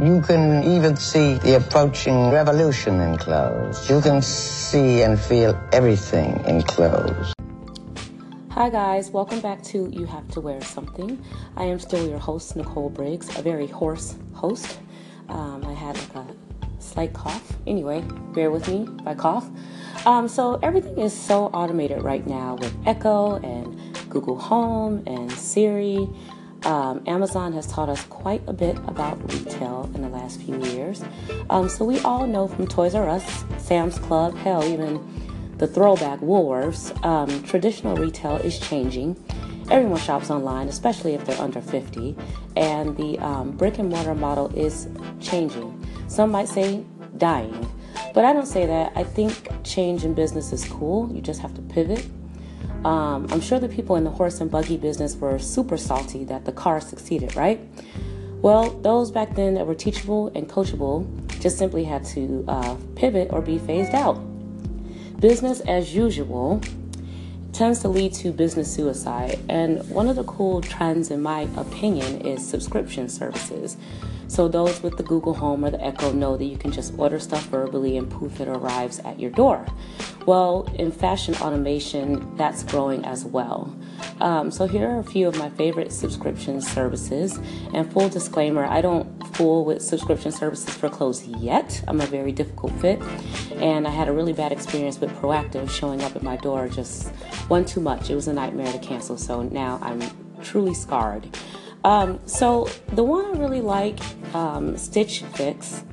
You can even see the approaching revolution in clothes. You can see and feel everything in clothes. Hi, guys. Welcome back to You Have to Wear Something. I am still your host, Nicole Briggs, a very hoarse host. Um, I had like a slight cough. Anyway, bear with me if I cough. Um, so, everything is so automated right now with Echo and Google Home and Siri. Um, Amazon has taught us quite a bit about retail in the last few years. Um, so we all know from Toys R Us, Sam's Club, hell, even the throwback Woolworths, um, traditional retail is changing. Everyone shops online, especially if they're under 50, and the um, brick and mortar model is changing. Some might say dying, but I don't say that. I think change in business is cool. You just have to pivot um, I'm sure the people in the horse and buggy business were super salty that the car succeeded, right? Well, those back then that were teachable and coachable just simply had to uh, pivot or be phased out. Business as usual tends to lead to business suicide, and one of the cool trends, in my opinion, is subscription services. So those with the Google Home or the Echo know that you can just order stuff verbally and poof, it arrives at your door. Well, in fashion automation, that's growing as well. Um, so here are a few of my favorite subscription services. And full disclaimer, I don't fool with subscription services for clothes yet. I'm a very difficult fit, and I had a really bad experience with Proactiv showing up at my door just one too much. It was a nightmare to cancel. So now I'm truly scarred. Um, so the one I really like, um, Stitch Fix.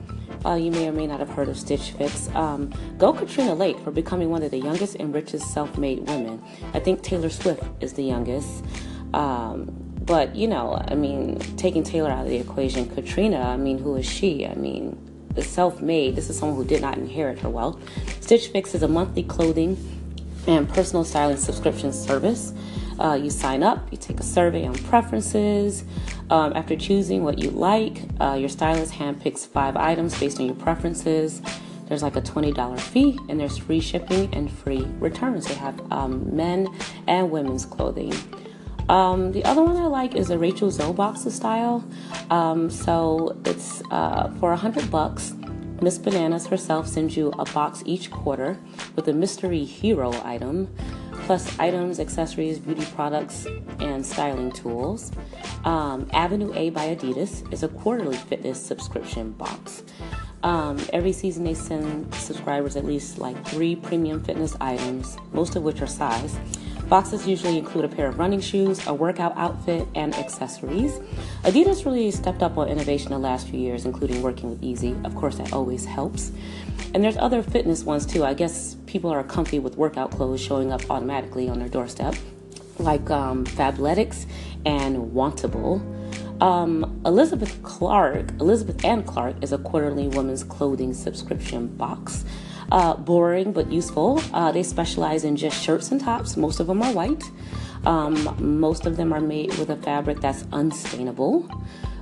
Uh, you may or may not have heard of Stitch Fix. Um, go Katrina Lake for becoming one of the youngest and richest self-made women. I think Taylor Swift is the youngest. Um, but you know, I mean, taking Taylor out of the equation, Katrina. I mean, who is she? I mean, self-made. This is someone who did not inherit her wealth. Stitch Fix is a monthly clothing and personal styling subscription service. Uh, you sign up, you take a survey on preferences. Um, after choosing what you like, uh, your stylist handpicks five items based on your preferences. There's like a $20 fee, and there's free shipping and free returns. They have um, men and women's clothing. Um, the other one I like is the Rachel Zoe box style. Um, so it's uh, for a hundred bucks. Miss Bananas herself sends you a box each quarter with a mystery hero item plus items, accessories, beauty products, and styling tools. Um, Avenue A by Adidas is a quarterly fitness subscription box. Um, every season, they send subscribers at least like three premium fitness items, most of which are size. Boxes usually include a pair of running shoes, a workout outfit, and accessories. Adidas really stepped up on innovation the last few years, including working with Yeezy. Of course, that always helps. And there's other fitness ones too. I guess people are comfy with workout clothes showing up automatically on their doorstep, like um, Fabletics and Wantable. Um, Elizabeth Clark, Elizabeth Ann Clark, is a quarterly women's clothing subscription box. Uh, boring but useful. Uh, they specialize in just shirts and tops. Most of them are white. Um, most of them are made with a fabric that's unstainable.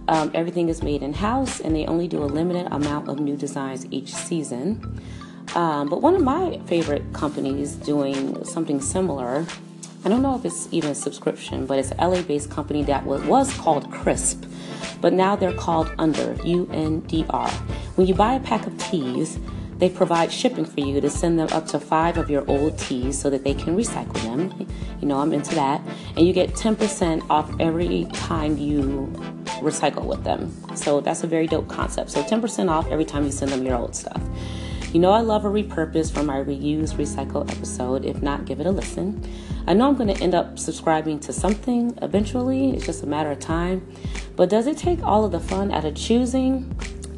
Um, everything is made in house, and they only do a limited amount of new designs each season. Um, but one of my favorite companies doing something similar, I don't know if it's even a subscription, but it's an LA based company that was called Crisp, but now they're called Under, U N D R. When you buy a pack of teas, they provide shipping for you to send them up to five of your old teas so that they can recycle them. You know, I'm into that. And you get 10% off every time you recycle with them. So that's a very dope concept. So 10% off every time you send them your old stuff. You know, I love a repurpose for my reuse recycle episode. If not, give it a listen. I know I'm going to end up subscribing to something eventually, it's just a matter of time. But does it take all of the fun out of choosing?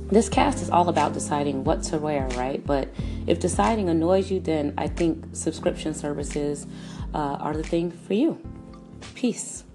This cast is all about deciding what to wear, right? But if deciding annoys you, then I think subscription services uh, are the thing for you. Peace.